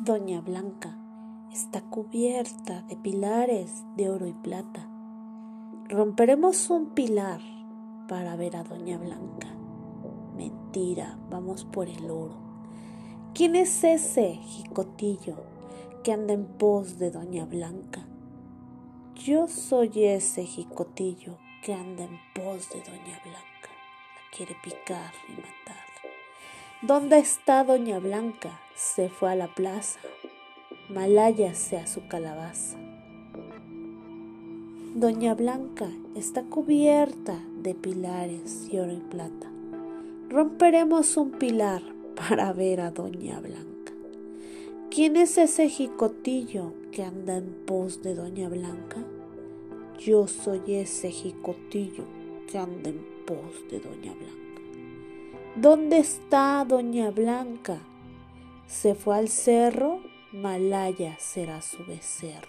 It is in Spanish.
Doña Blanca está cubierta de pilares de oro y plata. Romperemos un pilar para ver a Doña Blanca. Mentira, vamos por el oro. ¿Quién es ese jicotillo que anda en pos de Doña Blanca? Yo soy ese jicotillo que anda en pos de Doña Blanca. La quiere picar y matar. ¿Dónde está Doña Blanca? Se fue a la plaza. Malaya sea su calabaza. Doña Blanca está cubierta de pilares y oro y plata. Romperemos un pilar para ver a Doña Blanca. ¿Quién es ese jicotillo que anda en pos de Doña Blanca? Yo soy ese jicotillo que anda en pos de Doña Blanca. ¿Dónde está Doña Blanca? Se fue al cerro, Malaya será su becerro.